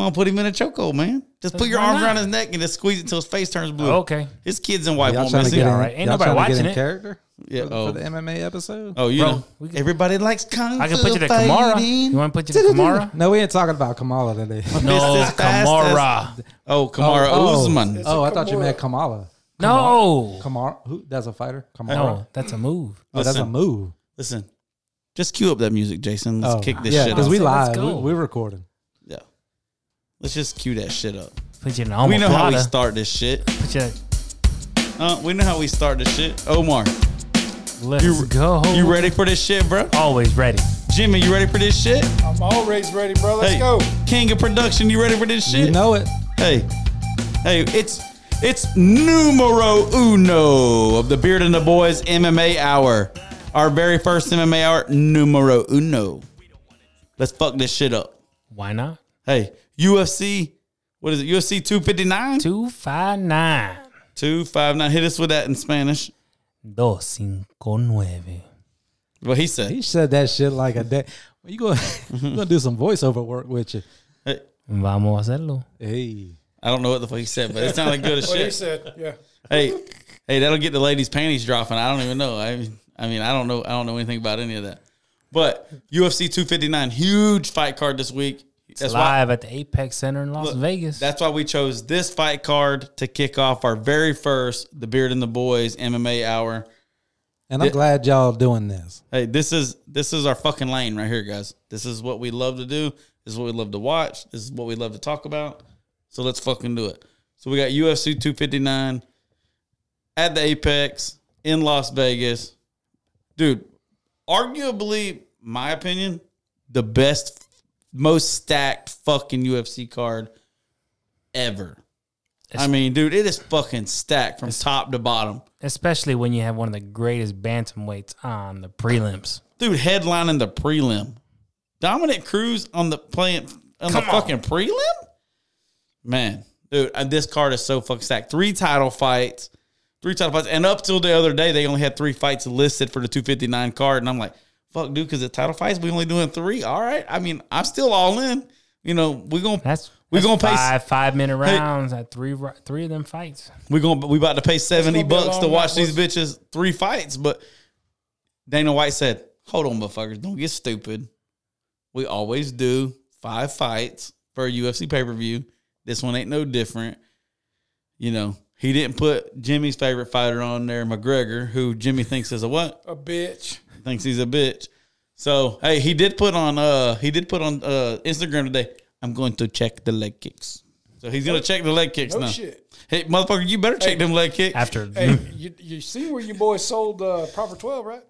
I'm gonna put him in a chokehold, man. Just put your why arms not? around his neck and just squeeze it until his face turns blue. Okay. His kids and wife won't trying miss to get him. in, All right. Ain't y'all nobody trying to get watching in it. character Yeah, for, oh. for the MMA episode. Oh, you Bro, know, we can- everybody likes kung I can fu put you to Kamara. fighting. You want to put you to Kamara? No, we ain't talking about Kamala today. No, Mr. Fastest. Kamara. Oh, oh, Kamara oh, Usman. Oh, I thought you meant Kamala. No. Kamara, who? That's a fighter. Kamara. No, that's a move. Oh, that's a Listen. move. Listen, just cue up that music, Jason. Let's Oh, kick this yeah, shit because off. we So let's live. go. We're recording. Yeah, let's just cue that shit up. Put you in we know how we start this shit. Put you. Uh, we know how we start this shit. Omar, Let's You- go. you ready for this shit, bro? Always ready. Jimmy, you ready for this shit? I'm always ready, bro. Let's hey, go. King of Production, you ready for this shit? You know it. Hey, hey, it's it's numero uno of the Beard and the Boyz MMA Hour. Our very first MMA hour, numero uno. Let's fuck this shit up. Why not? Hey, UFC, what is it? UFC 259? 259. 259. Hit us with that in Spanish. 259. What he said. He said that shit like a day. You go, you gonna do some voiceover work with you. Hey, Vamos a hacerlo. Hey, I don't know what the fuck he said, but it sounded good as shit. What he said, yeah. Hey, hey, that'll get the ladies' panties dropping. I don't even know. I, I mean, I don't know. I don't know anything about any of that. But UFC 259, huge fight card this week. That's why. Live at the Apex Center in Las Look, Vegas. That's why we chose this fight card to kick off our very first The Beard and the Boyz MMA hour. and I'm Yeah. glad y'all doing this. Hey, this is this is our fucking lane right here, guys. This is what we love to do. This is what we love to watch. This is what we love to talk about. So let's fucking do it. So we got UFC 259 at the Apex in Las Vegas. Dude, arguably, my opinion, the best, most stacked fucking UFC card ever. I mean, dude, it is fucking stacked from top to bottom. Especially when you have one of the greatest bantamweights on the prelims. dude headlining the prelim. Dominick Cruz on the playing on the fucking prelim. Man, dude, this card is so fucking stacked. Three title fights, three title fights, and up till the other day, they only had three fights listed for the 259 card, and I'm like, fuck, dude, because the title fights we only doing three. All right, I mean, I'm still all in. You know, we gonna That's we that's gonna pay five five minute rounds at three three of them fights. we gonna we about to pay 70 gonna be a bucks to watch these bitches three fights, but Dana White said, "Hold on, motherfuckers, don't get stupid. We always do five fights for a UFC pay per view. This one ain't no different. You know, he didn't put Jimmy's favorite fighter on there, McGregor, who Jimmy thinks is a what? A bitch. Thinks he's a bitch. So hey, he did put on uh he did put on uh Instagram today. I'm going to check the leg kicks. So he's gonna check the leg kicks No now. shit. Hey, motherfucker, you better check them leg kicks. After Hey, you, you see where your boy sold uh, Proper 12, right?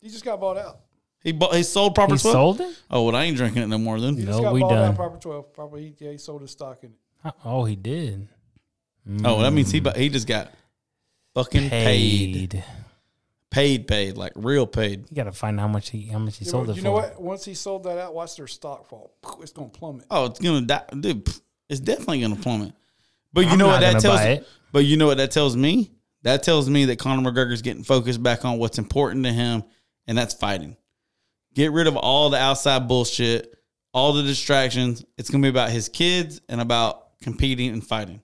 He just got bought out. He bought, he sold proper he 12? sold it? Oh, well, I ain't drinking it no more then. He No, just got we bought done. out Proper 12. Proper, he, yeah, he sold his stock in it. Oh, he did. Oh, that means he bu- he just got fucking paid. Paid. Paid, paid, like real paid. You got to find out how much he how much he You, sold know, it you for. know what? Once he sold that out, watch their stock fall. It's going to plummet. Oh, it's gonna die, dude. It's definitely gonna plummet. But you I'm know not what that tells? it. But you know what that tells me? That tells me that Conor McGregor's getting focused back on what's important to him, and that's fighting. Get rid of all the outside bullshit, all the distractions. It's gonna be about his kids and about competing and fighting.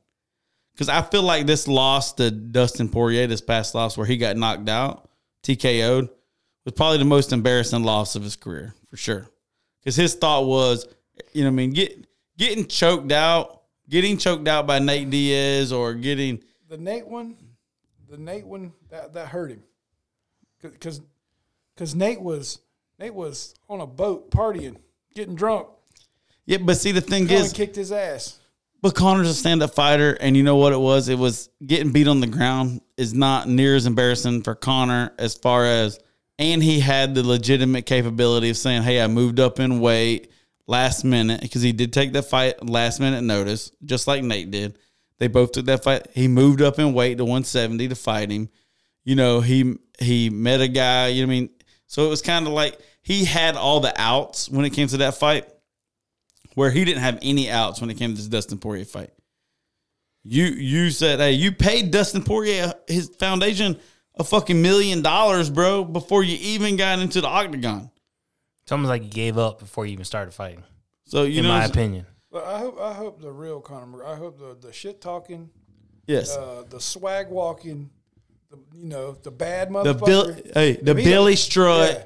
Because I feel like this loss to Dustin Poirier, this past loss where he got knocked out, TKO'd, was probably the most embarrassing loss of his career for sure. Because his thought was, you know, what I mean, get getting choked out, getting choked out by Nate Diaz or getting The Nate one, the Nate one, that, that hurt him. Because because Nate was Nate was on a boat partying, getting drunk. yeah. But see, the thing Colin is, kicked his ass. But Conor's a stand up fighter, and you know what it was? It was getting beat on the ground is not near as embarrassing for Conor as far as, and he had the legitimate capability of saying, Hey, I moved up in weight last minute because he did take that fight last minute notice, just like Nate did. They both took that fight. He moved up in weight to 170 to fight him. You know, he he met a guy, you know what I mean? So it was kind of like he had all the outs when it came to that fight where he didn't have any outs when it came to this Dustin Poirier fight. You you said, hey, you paid Dustin Poirier his foundation a fucking million dollars, bro, before you even got into the octagon. It's almost like he gave up before you even started fighting. So you in know, my opinion, But I hope I hope the real Conor I hope the the shit talking, Yes. uh, the swag walking, the you know the bad the motherfucker. Bill, hey, the Billy Strut. yeah.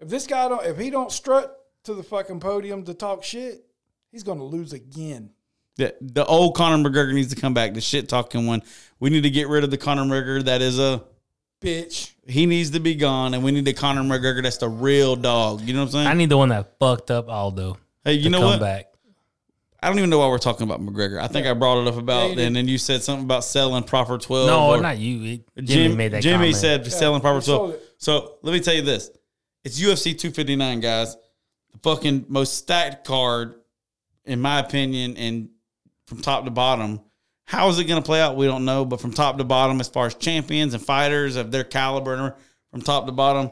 If this guy don't, if he don't strut to the fucking podium to talk shit, he's gonna lose again. The, the old Conor McGregor needs to come back. The shit talking one. We need to get rid of the Conor McGregor that is a. Bitch. He needs to be gone, and we need the Conor McGregor that's the real dog. You know what I'm saying? I need the one that fucked up Aldo. hey, you to know come what? back. I don't even know why we're talking about McGregor. I think I brought it up about, you did. and then you said something about selling proper twelve. No, or- not you. It- Jimmy Jim- made that. Jimmy comment. said selling proper twelve. So let me tell you this: it's UFC 259, guys. The fucking most stacked card, in my opinion, and from top to bottom. How is it going to play out? We don't know, but from top to bottom, as far as champions and fighters of their caliber, from top to bottom,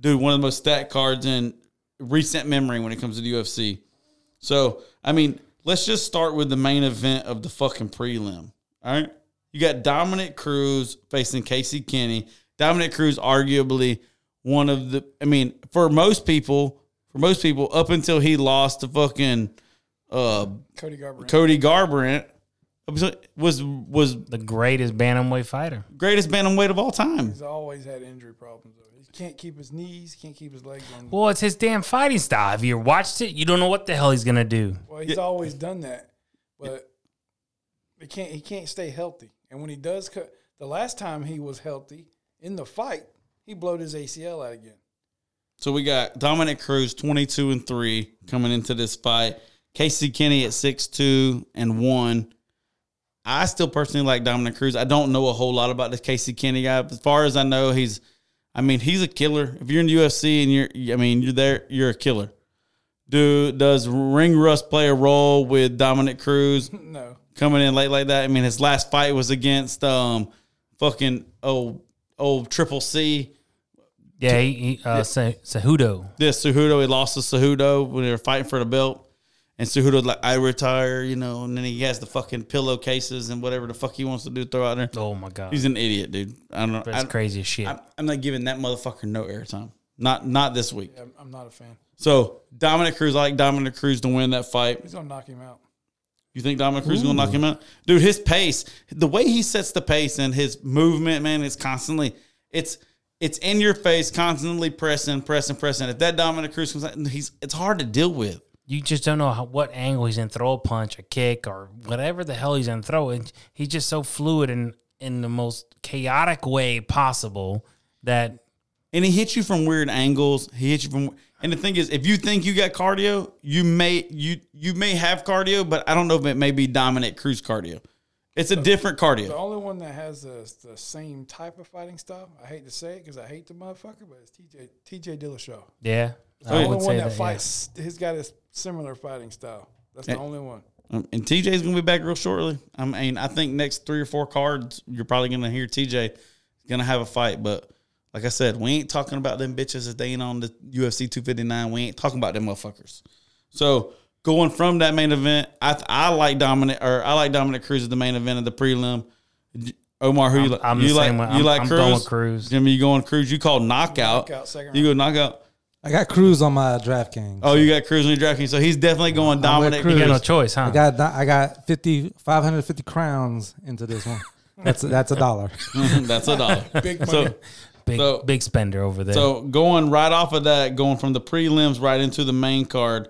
dude, one of the most stacked cards in recent memory when it comes to the UFC. So, I mean, let's just start with the main event of the fucking prelim. All right. You got Dominick Cruz facing Casey Kenney. Dominick Cruz, arguably one of the, I mean, for most people, for most people, up until he lost to fucking uh, Cody Garbrandt. Cody Garbrandt, was was the greatest bantamweight fighter. greatest bantamweight of all time. He's always had injury problems. Though. He can't keep his knees. Can't keep his legs on. Well, it's his damn fighting style. If you watched it, you don't know what the hell he's gonna do. Well, he's always done that, but he can't. He can't stay healthy. And when he does, cut the last time he was healthy in the fight, he blowed his ACL out again. So we got Dominick Cruz, 22 and 3 coming into this fight. Casey Kenney at six two and 1. I still personally like Dominick Cruz. I don't know a whole lot about this Casey Kenney guy. As far as I know, he's I mean, he's a killer. If you're in the UFC and you're I mean, you're there, you're a killer. Do does ring rust play a role with Dominick Cruz No, coming in late like that? I mean, his last fight was against um fucking old old Triple C. Yeah, he, he uh, Se- Cejudo. this Cejudo, he lost to Cejudo when they were fighting for the belt. And Cejudo's like, I retire, you know, and then he has the fucking pillowcases and whatever the fuck he wants to do throw out there. Oh my god, He's an idiot, dude. I don't know. that's I, crazy as shit. I, I'm not giving that motherfucker no airtime. Not not this week. I'm, I'm not a fan. So Dominick Cruz, I like Dominick Cruz to win that fight. He's gonna knock him out. You think Dominick Cruz is gonna knock him out? Dude, his pace, the way he sets the pace and his movement, man, is constantly it's it's in your face, constantly pressing, pressing, pressing. If that Dominick Cruz comes out, he's it's hard to deal with. You just don't know how, what angle he's in. Throw a punch, a kick, or whatever the hell he's in. Throw it. He's just so fluid and in the most chaotic way possible that and he hits you from weird angles. He hits you from, and the thing is, if you think you got cardio, you may you you may have cardio, but I don't know if it may be Dominick Cruz cardio. It's a different cardio. The only one that has the, the same type of fighting style, I hate to say it because I hate the motherfucker, but it's TJ TJ Dillashaw. yeah, The I only would one say that, that. yeah. fights, he's got a similar fighting style. That's the only one. Um, and TJ's gonna be back real shortly. I mean, I think next three or four cards, you're probably gonna hear TJ gonna have a fight. But like I said, we ain't talking about them bitches if they ain't on the UFC 259. We ain't talking about them motherfuckers. So going from that main event, I I like Dominick or I like Dominick Cruz as the main event of the prelim. Omar, who you I'm- like? I'm you the like? same way. You I'm- like I'm Cruz? going Cruz. Jimmy, you going Cruz? You called knockout. Knockout, You go knockout. I got Cruz on my DraftKings. Oh, you got Cruz on your DraftKings, so he's definitely going Dominick. Cruz. You got no choice, huh? I got I got 50, 550 crowns into this one. That's that's a dollar. That's a dollar. Big money. So big so- big spender over there. So going right off of that, going from the prelims right into the main card,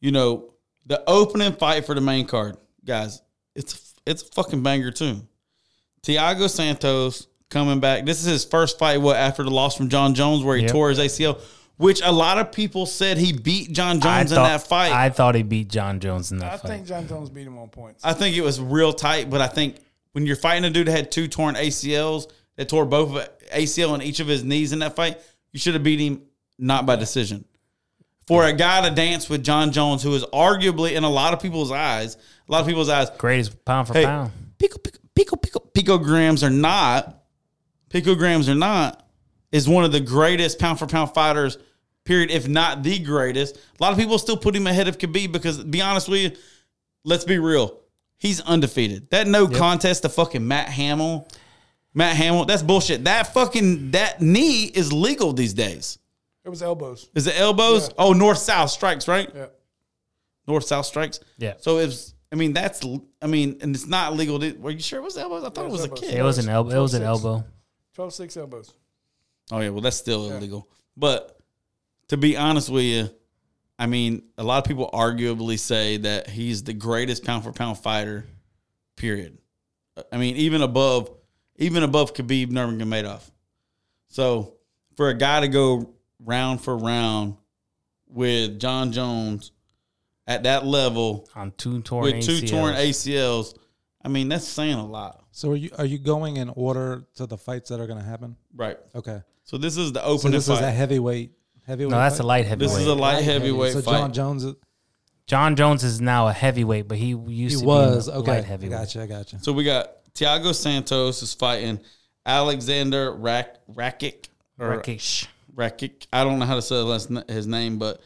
you know, the opening fight for the main card, guys, it's it's a fucking banger too. Thiago Santos coming back. This is his first fight. What after the loss from Jon Jones, where he Yep. tore his ACL, which a lot of people said he beat Jon I Jones in thought, that fight. I thought he beat Jon Jones in that I fight. I think Jon Jones beat him on points. I think it was real tight, but I think when you're fighting a dude that had two torn ACLs, that tore both of ACL and each of his knees in that fight, you should have beat him not by decision. For a guy to dance with Jon Jones, who is arguably in a lot of people's eyes, a lot of people's eyes, Greatest pound for hey, pound. pico, pico, pico, pico, picograms are not, picograms are not, is one of the greatest pound for pound fighters, period, if not the greatest. A lot of people still put him ahead of Khabib because, be honest with you, let's be real. He's undefeated. That no contest to fucking Matt Hamill. Matt Hamill, that's bullshit. That fucking that knee is legal these days. It was elbows. Is it elbows? Yeah. Oh, north south strikes, right? Yeah. north south strikes. Yeah. So it's I mean that's I mean and it's not legal. To, were you sure it was elbows? I thought Yeah, it was a elbows. kick. It was an elbow. It was an elbow. 12 6 elbows. Oh yeah, well that's still illegal. But to be honest with you, I mean, a lot of people arguably say that he's the greatest pound for pound fighter. Period. I mean, even above, even above Khabib Nurmagomedov. So for a guy to go round for round with Jon Jones at that level On two torn with two ACLs. torn ACLs, I mean that's saying a lot, So are you are you going in order to the fights that are going to happen? right? Okay. So this is the So opening this fight. is a heavyweight heavyweight. No, that's a light heavyweight. this is a light Light heavyweight So fight. Jon Jones, is- Jon Jones is now a heavyweight, but he used he to was be a okay. light heavyweight. gotcha. I gotcha. So we got Thiago Santos is fighting Alexander Rak Rakic or Rakic. Rakic. I don't know how to say his name, but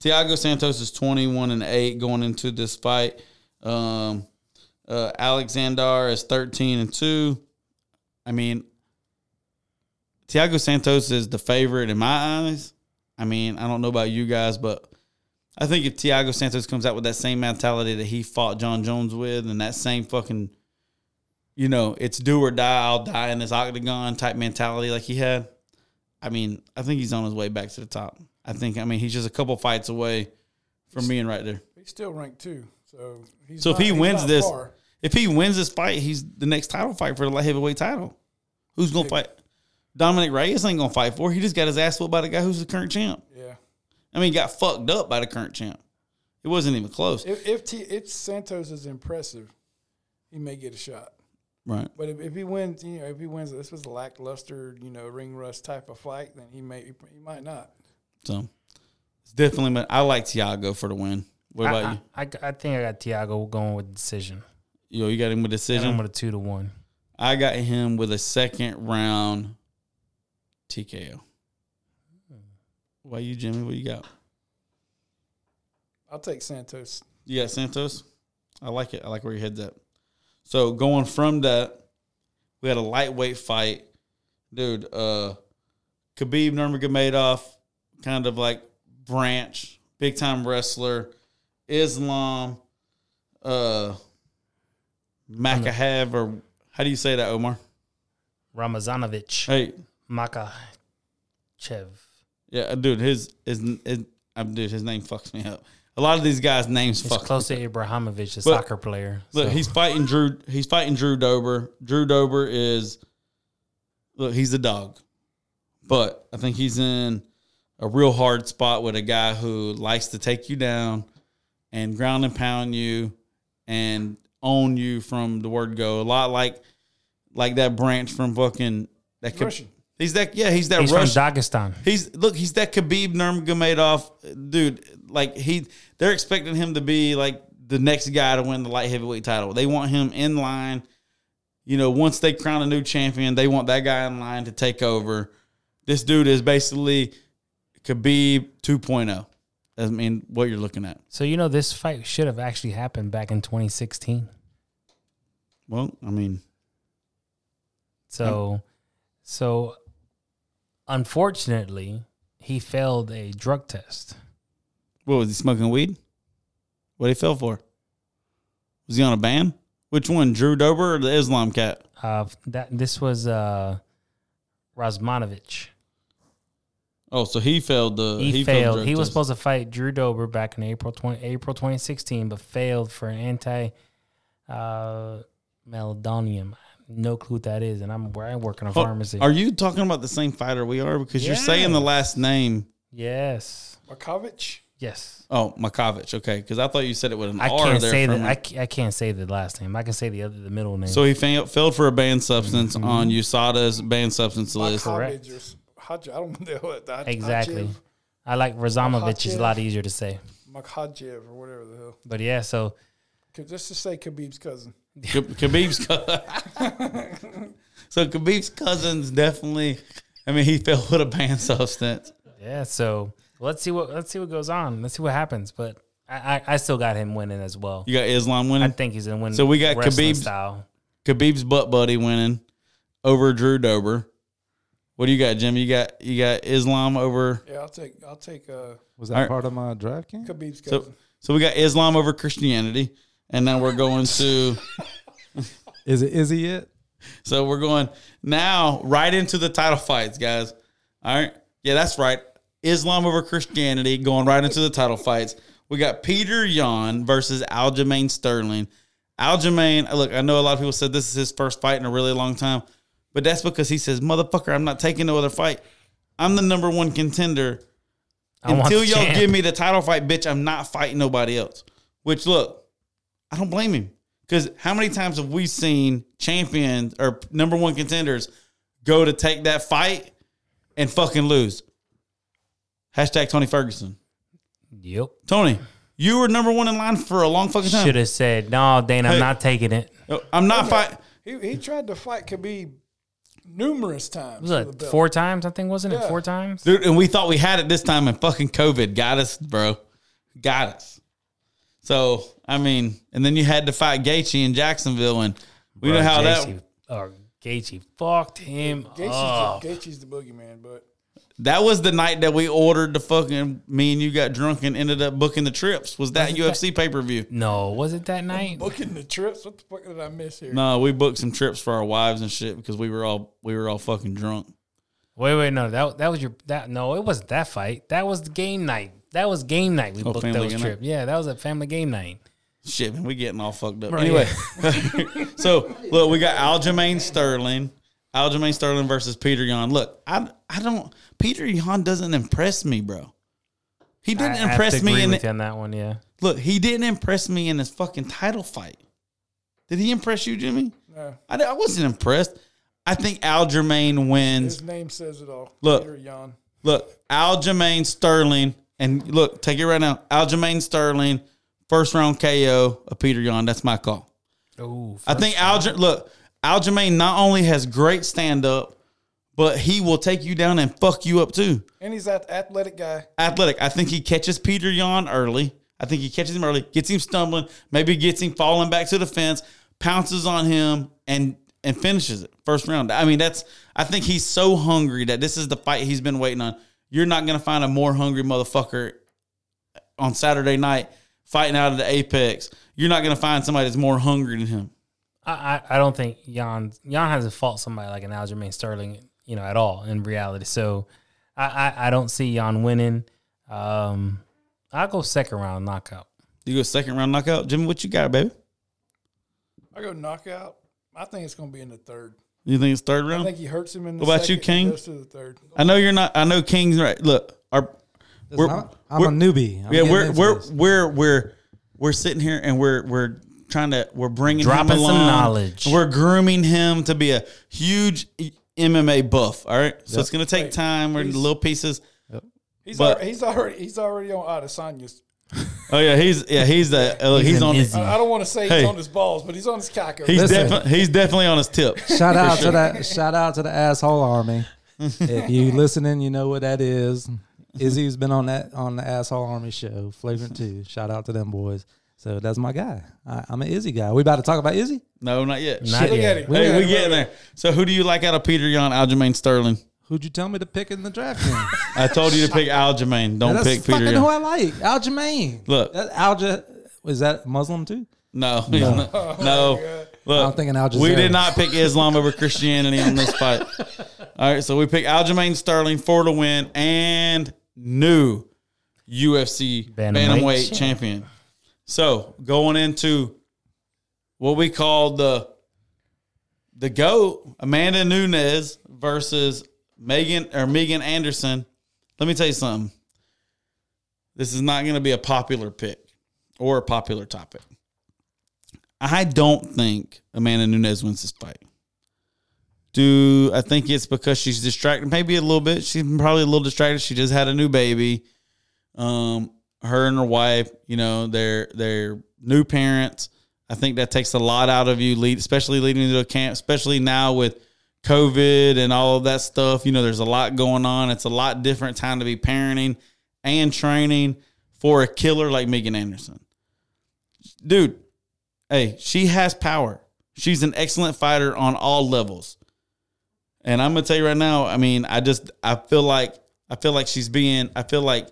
Thiago Santos is twenty one and eight going into this fight. Um, uh, Alexander is thirteen and two. I mean, Thiago Santos is the favorite in my eyes. I mean, I don't know about you guys, but I think if Thiago Santos comes out with that same mentality that he fought Jon Jones with, and that same fucking, you know, it's do or die, I'll die in this octagon type mentality like he had. I mean, I think he's on his way back to the top. I think, I mean, he's just a couple fights away from being right there. He's still ranked two. So he's So if he wins this, far. if he wins this fight, he's the next title fight for the light heavyweight title. Who's gonna fight? Dominick Reyes ain't gonna fight for. it. He just got his ass whooped by the guy who's the current champ. Yeah. I mean, he got fucked up by the current champ. It wasn't even close, If if, T, if Santos is impressive, he may get a shot. Right? But if, if he wins, you know, if he wins, this was a lackluster, you know, ring rust type of fight, then he may he might not. So it's definitely. I like Thiago for the win. What about I, you? I, I, I think I got Thiago going with decision. Yo, you got him with And I'm decision. with a two to one. I got him with a second round TKO. Why you, Jimmy? What you got? I'll take Santos. Yeah, Santos. I like it. I like where your head's at. So going from that, we had a lightweight fight, dude. Uh, Khabib Nurmagomedov, kind of like branch, big time wrestler. Islam, uh, Makahav, or how do you say that, Omar? Ramazanovich. Hey, Makhachev. yeah, dude. His his, his um, dude. His name fucks me up. A lot of these guys' names It's fuck. close to Ibrahimovic, the But- soccer player. Look, So, he's fighting Drew. He's fighting Drew Dober. Drew Dober is look. He's a dog, but I think he's in a real hard spot with a guy who likes to take you down and ground and pound you and own you from the word go. A lot like like that branch from fucking that. Khabib- Russian. He's that. Yeah, he's that he's from Dagestan. He's look, he's that Khabib Nurmagomedov dude. Like he, they're expecting him to be like the next guy to win the light heavyweight title. They want him in line. You know, once they crown a new champion, they want that guy in line to take over. This dude is basically Khabib 2.0. I mean, what you're looking at. So you know this fight should have actually happened back in 2016. Well, I mean, So, so unfortunately, he failed a drug test. what was he smoking weed? What he fell for? Was he on a ban? Which one, Drew Dober or the Islam cat? Uh, that this was uh, Razmanovich. Oh, so he failed the. He, failed failed. drug He was test. supposed to fight Drew Dober back in April 20, April 2016, but failed for an anti uh, meldonium. No clue what that is, and I'm where I work in a pharmacy. Are you talking about the same fighter we are? Because you're saying the last name. yes, Makovich. yes. Oh, Makovich. Okay, because I thought you said it with an I R can't there. say for a that. I, ca- I can't say the last name. I can say the other, the middle name. so he failed, failed for a banned substance Mm-hmm. on USADA's banned substance list. Correct. Makovich or Hadj- I don't know what that exactly. I like Razamovich. is a lot easier to say. Makhachev or whatever the hell. But yeah, so Could- Just to say Khabib's cousin. K- Khabib's co- so Khabib's cousins definitely. I mean, he fell with a banned substance. yeah, so let's see what let's see what goes on. Let's see what happens. But I, I, I still got him winning as well. You got Islam winning. I think he's gonna win. So we got wrestling Khabib's- style. Khabib's butt buddy winning over Drew Dober. What do you got, Jim? You got you got Islam over. Yeah, I'll take I'll take uh, Was that Alright. part of my draft game? Khabib's So cousin. So we got Islam over Christianity, and now we're going to. Is it is he it? So we're going now right into the title fights, guys. All right. Yeah, that's right. Islam over Christianity going right into the title fights. We got Peter Yan versus Aljamain Sterling. Aljamain, look, I know a lot of people said this is his first fight in a really long time, but that's because he says, "Motherfucker, I'm not taking no other fight. I'm the number one contender. I Until y'all champ." give me the title fight, bitch, I'm not fighting nobody else." Which look, I don't blame him because how many times have we seen champions or number one contenders go to take that fight and fucking lose? Hashtag Tony Ferguson. Yep. Tony, you were number one in line for a long fucking time. Should have said, no, Dane, I'm Hey. not taking it. I'm not fighting. He, he tried to fight Khabib numerous times. Was it four times? I think, wasn't it? Four times? Dude, and we thought we had it this time, and fucking COVID got us, bro. Got us. So, I mean, and then you had to fight Gaethje in Jacksonville, and we know how Gaethje, that or Gaethje fucked him Gaethje's, up. the, Gaethje's the boogeyman, but that was the night that we ordered the fucking. Me and you got drunk and ended up booking the trips. Was that UFC pay per view? No, was it that night? booking the trips. What the fuck did I miss here? No, we booked some trips for our wives and shit because we were all we were all fucking drunk. Wait, wait, no, that that was your that. No, it wasn't that fight. That was the game night. That was game night. We Oh, booked family those game trips. Yeah, that was a family game night. Shit, man, we getting all fucked up. Right, anyway, so look, we got Aljamain Sterling, Aljamain Sterling versus Peter Yan. Look, I I don't Peter Yan doesn't impress me, bro. He didn't I have impress to me agree in with the, you on that one. Yeah, look. He didn't impress me in his fucking title fight. Did he impress you, Jimmy? No, I, I wasn't impressed. I think Aljamain wins. his name says it all. Look. Peter Yan. Look, Aljamain Sterling, and look, take it right now. Aljamain Sterling, first round KO of Peter Yan. That's my call. oh, I think Alj look, Aljamain not only has great stand up, but he will take you down and fuck you up too. And he's that athletic guy. Athletic. I think he catches Peter Yan early. I think he catches him early, gets him stumbling, maybe gets him falling back to the fence, pounces on him, and and finishes it first round. I mean, that's. I think he's so hungry that this is the fight he's been waiting on. You're not gonna find a more hungry motherfucker on Saturday night fighting out of the apex. You're not gonna find somebody that's more hungry than him. I, I I don't think Yan Yan hasn't fought somebody like an Aljamain Sterling, you know, at all in reality. So I I, I don't see Yan winning. Um, I'll go second round knockout. You go second round knockout, Jimmy. What you got, baby? I go knockout. I think it's going to be in the third. You think it's third round? I round? think he hurts him in the What about you, second, he King? goes to the third. I know you're not. I know King's right. Look, our we're, I'm, I'm a we're- newbie. I'm yeah, getting we're into we're this. we're we're we're sitting here and we're we're trying to we're bringing Dropping him some along. knowledge. We're grooming him to be a huge MMA buff. All right, so it's gonna take Wait, time. We're he's- little pieces. He's, But- already, he's already he's already on Adesanya's. Oh yeah, he's yeah he's the uh, He's he's, on His, I, I don't want to say Hey. he's on his balls, but he's on his caco. he's Listen. definitely he's definitely on his tip. Shout out to that! Shout out to the asshole army. if you listening, you know what that is. Izzy's been on that on the asshole army show, Flagrant Two. Shout out to them boys. So that's my guy. I, I'm an Izzy guy. We about to talk about Izzy. No, not yet. Not Shit. Look yet. at him. Hey, Look we at him. getting there. So who do you like out of Peter Yan, Aljamain Sterling? Who'd you tell me to pick in the draft game? I told you to pick Aljamain. Don't that's pick Peter fucking Yan. who I like. Aljamain. Look. that Alja is that Muslim too? No, he's not. no. Look, I'm thinking Al we did not pick Islam over Christianity on this fight. All right, so we picked Aljamain Sterling for the win and new UFC Bantamweight bantamweight, champion. So going into what we call the the goat, Amanda Nunes versus Megan or Megan Anderson. Let me tell you something. This is not going to be a popular pick or a popular topic. I don't think Amanda Nunes wins this fight. Do I think it's because she's distracted? Maybe a little bit. She's probably a little distracted. She just had a new baby. Um, her and her wife, you know, they're they're new parents. I think that takes a lot out of you, lead, especially leading into a camp, especially now with COVID and all of that stuff. You know, there's a lot going on. It's a lot different time to be parenting and training for a killer like Megan Anderson. Dude, hey, she has power. She's an excellent fighter on all levels. And I'm gonna tell you right now, I mean, I just I feel like I feel like she's being I feel like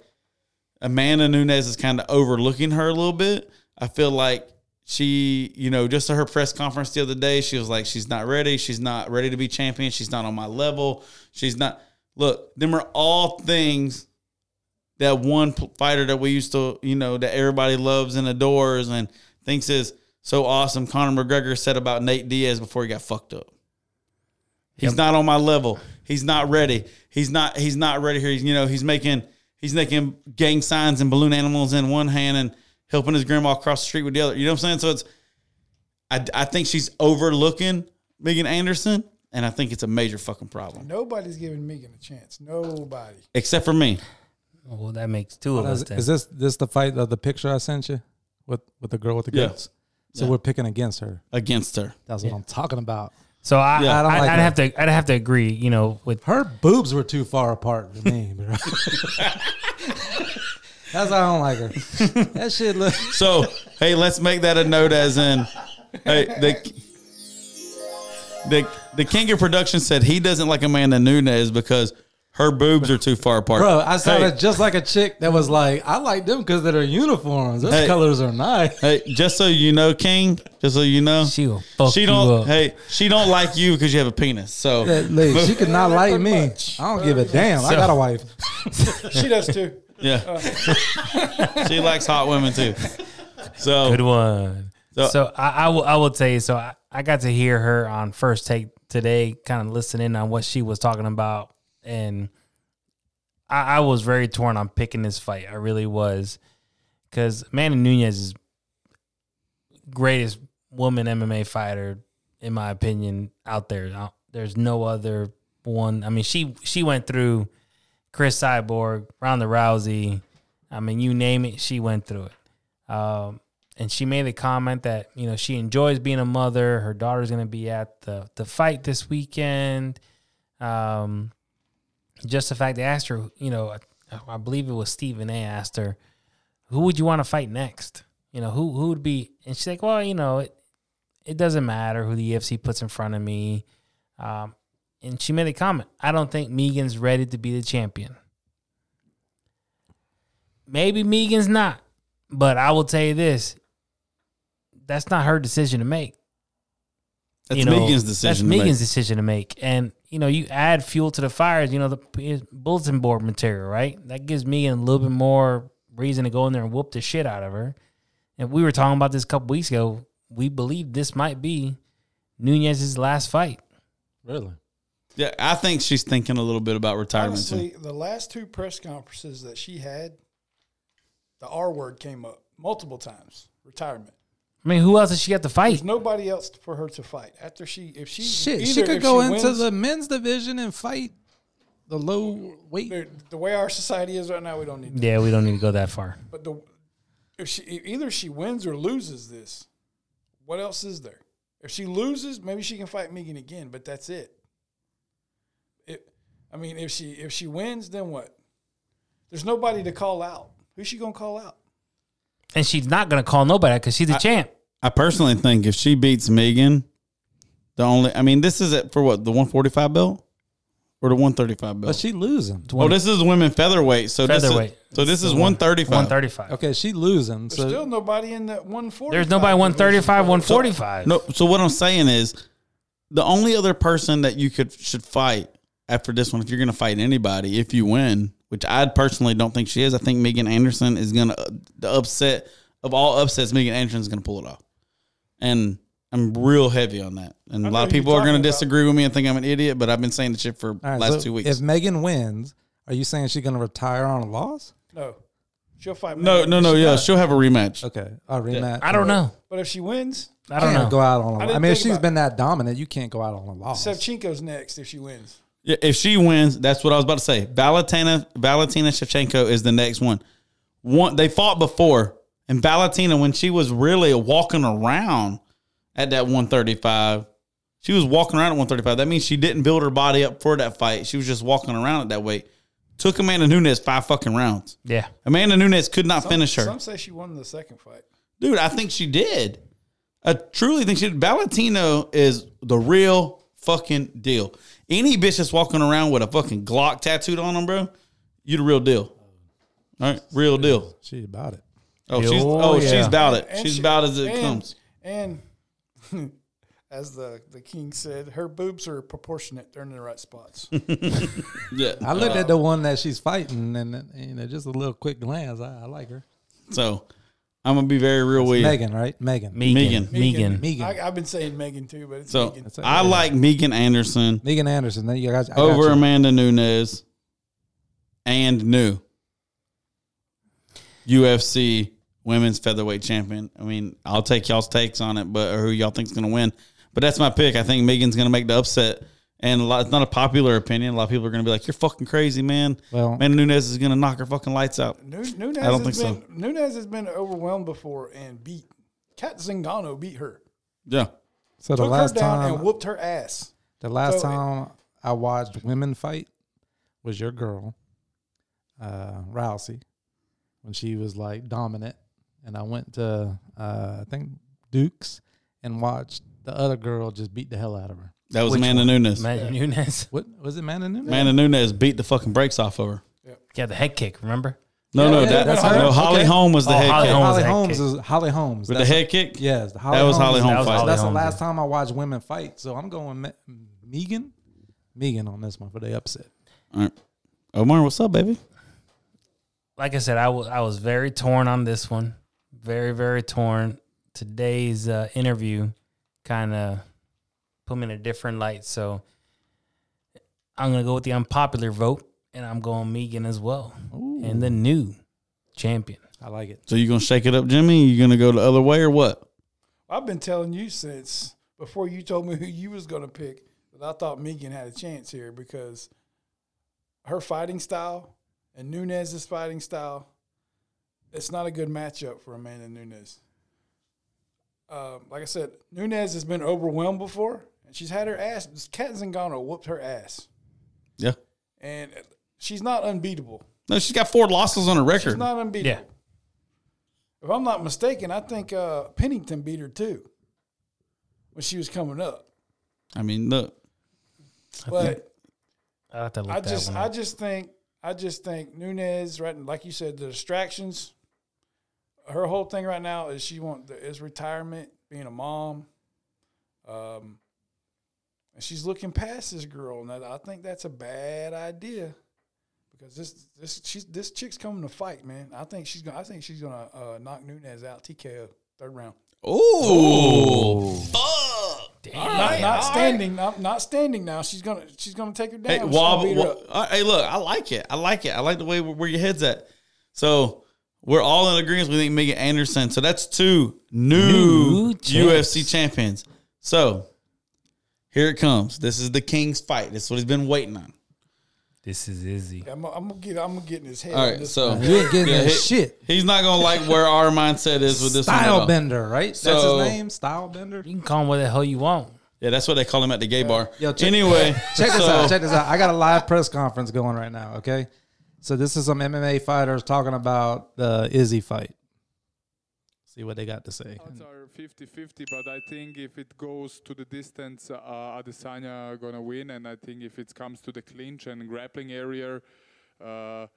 Amanda Nunes is kind of overlooking her a little bit. I feel like she, you know, just at her press conference the other day, she was like, she's not ready. She's not ready to be champion. She's not on my level. She's not. Look, them are all things that one fighter that we used to, you know, that everybody loves and adores and thinks is so awesome. Conor McGregor said about Nate Diaz before he got fucked up. He's Yep. not on my level. He's not ready. He's not. He's not ready here. He's, you know, he's making he's making gang signs and balloon animals in one hand and helping his grandma across the street with the other. You know what I'm saying? So it's. I, I think she's overlooking Megan Anderson, and I think it's a major fucking problem, Nobody's giving Megan a chance. Nobody. except for me. Well, that makes two of us. Is, is this this the fight of the picture I sent you with with the girl with the Yeah. goats? So Yeah. we're picking against her. Against her, That's what I'm talking about. so I, Yeah. I, I don't I like would have to, I'd have to agree. You know, with Her boobs were too far apart for me, bro. That's why I don't like her. That shit look. So hey, let's make that a note as in, hey the the the King of Production said he doesn't like Amanda Nunes because her boobs are too far apart. Bro, I sounded Hey. just like a chick that was like, I like them because they're uniforms. Those Hey. colors are nice. Hey, just so you know, King, just so you know, she will fuck she you don't. up. Hey, she don't like you because you have a penis. So That lady, she could not like me. much. I don't give a damn. I got a wife. She does too. Yeah, oh. she likes hot women too. So Good one. So- So, I, I will I will tell you. So I, I got to hear her on first take today, kind of listening on what she was talking about, and I, I was very torn on picking this fight. I really was, because Amanda Nunes is greatest woman MMA fighter in my opinion out there. There's no other one. I mean, she she went through Cris Cyborg, Ronda Rousey. I mean, you name it, she went through it. Um, and she made the comment that you know she enjoys being a mother. Her daughter's going to be at the the fight this weekend. Um, just the fact they asked her, you know, I, I believe it was Stephen A. asked her, "Who would you want to fight next?" You know, who who would be? And she's like, "Well, you know, it it doesn't matter who the UFC puts in front of me." Um, and she made a comment. I don't think Megan's ready to be the champion. Maybe Megan's not, but I will tell you this: that's not her decision to make. that's You know, Megan's decision. That's to Megan's make. decision to make, and you know, you add fuel to the fires. You know, the bulletin board material, right? That gives Megan a little bit more reason to go in there and whoop the shit out of her. And we were talking about this a couple weeks ago. We believe this might be Nunes's last fight. Really? Yeah, I think she's thinking a little bit about retirement too. Honestly, the last two press conferences that she had, the R word came up multiple times. Retirement. I mean, who else has she got to There's fight? nobody else for her to fight after she. If she Shit, either she could go she into wins- the men's division and fight the low weight. the, the way our society is right now. We don't need. That. Yeah, we don't need to go that far. But the if she either she wins or loses this, what else is there? If she loses, maybe she can fight Megan again, but that's it. It, I mean, if she if she wins, then what? There's nobody to call out. Who's she gonna call out? And she's not gonna call nobody because she's the champ. I personally think if she beats Megan, the only I mean, this is it for what the one forty five belt or the one thirty five belt. But she losing. oh, this is women featherweight. So Featherweight. This is, so this is one thirty One five. thirty-five. Okay, she losing. There's So still nobody in that 140. There's nobody one thirty-five, one forty-five. No, so what I'm saying is, the only other person that you could should fight after this one, if you're going to fight anybody, if you win, which I personally don't think she is, I think Megan Anderson is going to the upset of all upsets. Megan Anderson is going to pull it off, and I'm real heavy on that. And a lot of people are going to disagree with me and think I'm an idiot, but I've been saying the shit for All right, last so two weeks. If Megan wins, are you saying she's gonna retire on a loss? No, she'll fight. no, Megan. no, no. She Yeah, not. she'll have a rematch. Okay, a rematch. I don't know. But if she wins, I don't know. go out on. I A, I, didn't mean, if she's been that dominant, you can't go out on a loss. Sevchenko's next. If she wins, Yeah, if she wins, that's what I was about to say. Valentina Valentina Shevchenko is the next one. One they fought before, and Valentina when she was really walking around at that 135, she was walking around at 135. That means she didn't build her body up for that fight. She was just walking around at that weight. Took Amanda Nunes five fucking rounds. Yeah. Amanda Nunes could not some, finish her. Some say she won the second fight. Dude, I think she did. I truly think she did. Valentino is the real fucking deal. Any bitch that's walking around with a fucking Glock tattooed on them, bro, you the real deal. All right, real deal. She's about it. Oh, she's Oh, oh yeah. she's about it. And she's she- about as it and- comes. And as the the king said, her boobs are proportionate. They're in the right spots. Yeah. I looked at uh, the one that she's fighting, and you know, just a little quick glance. I, I like her. So I'm gonna be very real with you. Megan, right? Megan. Megan. Megan. Megan. Megan. I, I've been saying Megan too, but it's So Megan. That's it. I like Megan Anderson Megan Anderson. Then you guys I got over you. Amanda Nunes and new UFC women's featherweight champion. I mean, I'll take y'all's takes on it, but or who y'all think's gonna win. But that's my pick. I think Megan's gonna make the upset. And a lot, it's not a popular opinion. A lot of people are going to be like, "You're fucking crazy, man." Well- Amanda Nunes is going to knock her fucking lights out. Nu- Nunes I don't has think been, Nunes has been overwhelmed before and beat Cat Zingano beat her. Yeah, So the Took last her down time, and whooped her ass. the last so- time I watched women fight was your girl, uh, Rousey, when she was like dominant, and I went to uh, I think Duke's and watched the other girl just beat the hell out of her. That was Which Amanda one? Nunes. Amanda Nunes. What was it, Man Nunes? Amanda Nunes beat the fucking brakes off of her. Yeah, the head kick, remember? No, Yeah, no, yeah, that, that's no, her. Holly Okay. Holm was the Oh, head Holly kick. Holm. was Holly a Holmes kick. is Holly Holmes. With the That's- head kick? Yes, the Holly That was Holmes Holly is- Holm That was fight. Holly That's the last yeah. time I watched women fight. So I'm going Me- Megan, Megan on this one for the upset. All right. Omar, what's up, baby? like I said, I wa- I was very torn on this one. Very, very torn. Today's uh, interview kind of put me in a different light. So I'm going to go with the unpopular vote, and I'm going Megan as well. And the new champion. I like it. So you gonna shake it up, Jimmy? You gonna go the other way or what? I've been telling you since before you told me who you was going to pick that I thought Megan had a chance here because her fighting style and Nunes's fighting style, it's not a good matchup for Amanda Nunes. Uh, like I said, Nunes has been overwhelmed before, and she's had her ass. Cat Zingano whooped her ass, Yeah. and she's not unbeatable. No, she's got four losses on her She's record. not unbeatable. Yeah. If I'm not mistaken, I think uh, Pennington beat her too when she was coming up. I mean, look, But I have to look I just, I just think, I just think Nunes, right? Like you said, the distractions. Her whole thing right now is she want is retirement, being a mom, um, and she's looking past this girl, and I I think that's a bad idea because this this she's this chick's coming to fight, man. I think she's gonna, I think she's gonna uh, knock Nunes out TKO third round. ooh, not not standing, not, not standing now. She's gonna she's gonna take her down. Hey, She's gonna wob, beat her wo- up. uh, hey, look, I like it. I like it. I like the way where your head's at. So we're all in agreement. We think Megan Anderson. So that's two new, New UFC champions. So here it comes. This is the King's fight. This is what he's been waiting on. This is Izzy. I'm, I'm gonna get I'm gonna get in his head. All right, this so one. You ain't getting Yeah, that he- shit. He's not gonna like where our mindset is with this one at Style all. Bender, right? That's his name. Style Bender. You can call him what the hell you want. Yeah, that's what they call him at the gay bar. Yo, check- anyway, Check this so- out. Check this out. I got a live press conference going right now. Okay, so this is some MMA fighters talking about the Izzy fight. See what they got to say. Odds are 50-50, but I think if it goes to the distance, uh, Adesanya gonna win, and I think if it comes to the clinch and grappling area, uh,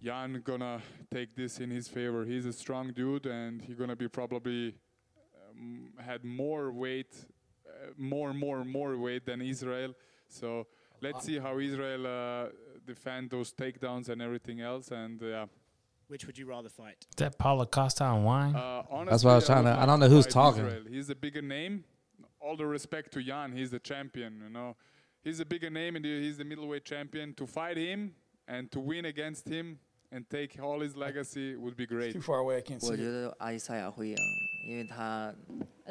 Yan gonna take this in his favor. He's a strong dude, and he gonna be probably um, had more weight, uh, more, more, more weight than Israel. So let's see how Israel uh, defend those takedowns and everything else, and uh, yeah. Which would you rather fight? Is that Paulo Costa on wine? Uh, honestly, That's what I was trying to. I don't know who's talking. Israel. He's a bigger name. All the respect to Yan, he's the champion. You know, he's a bigger name and he's the middleweight champion. To fight him and to win against him and take all his legacy would be great. Too far away, I can't see I think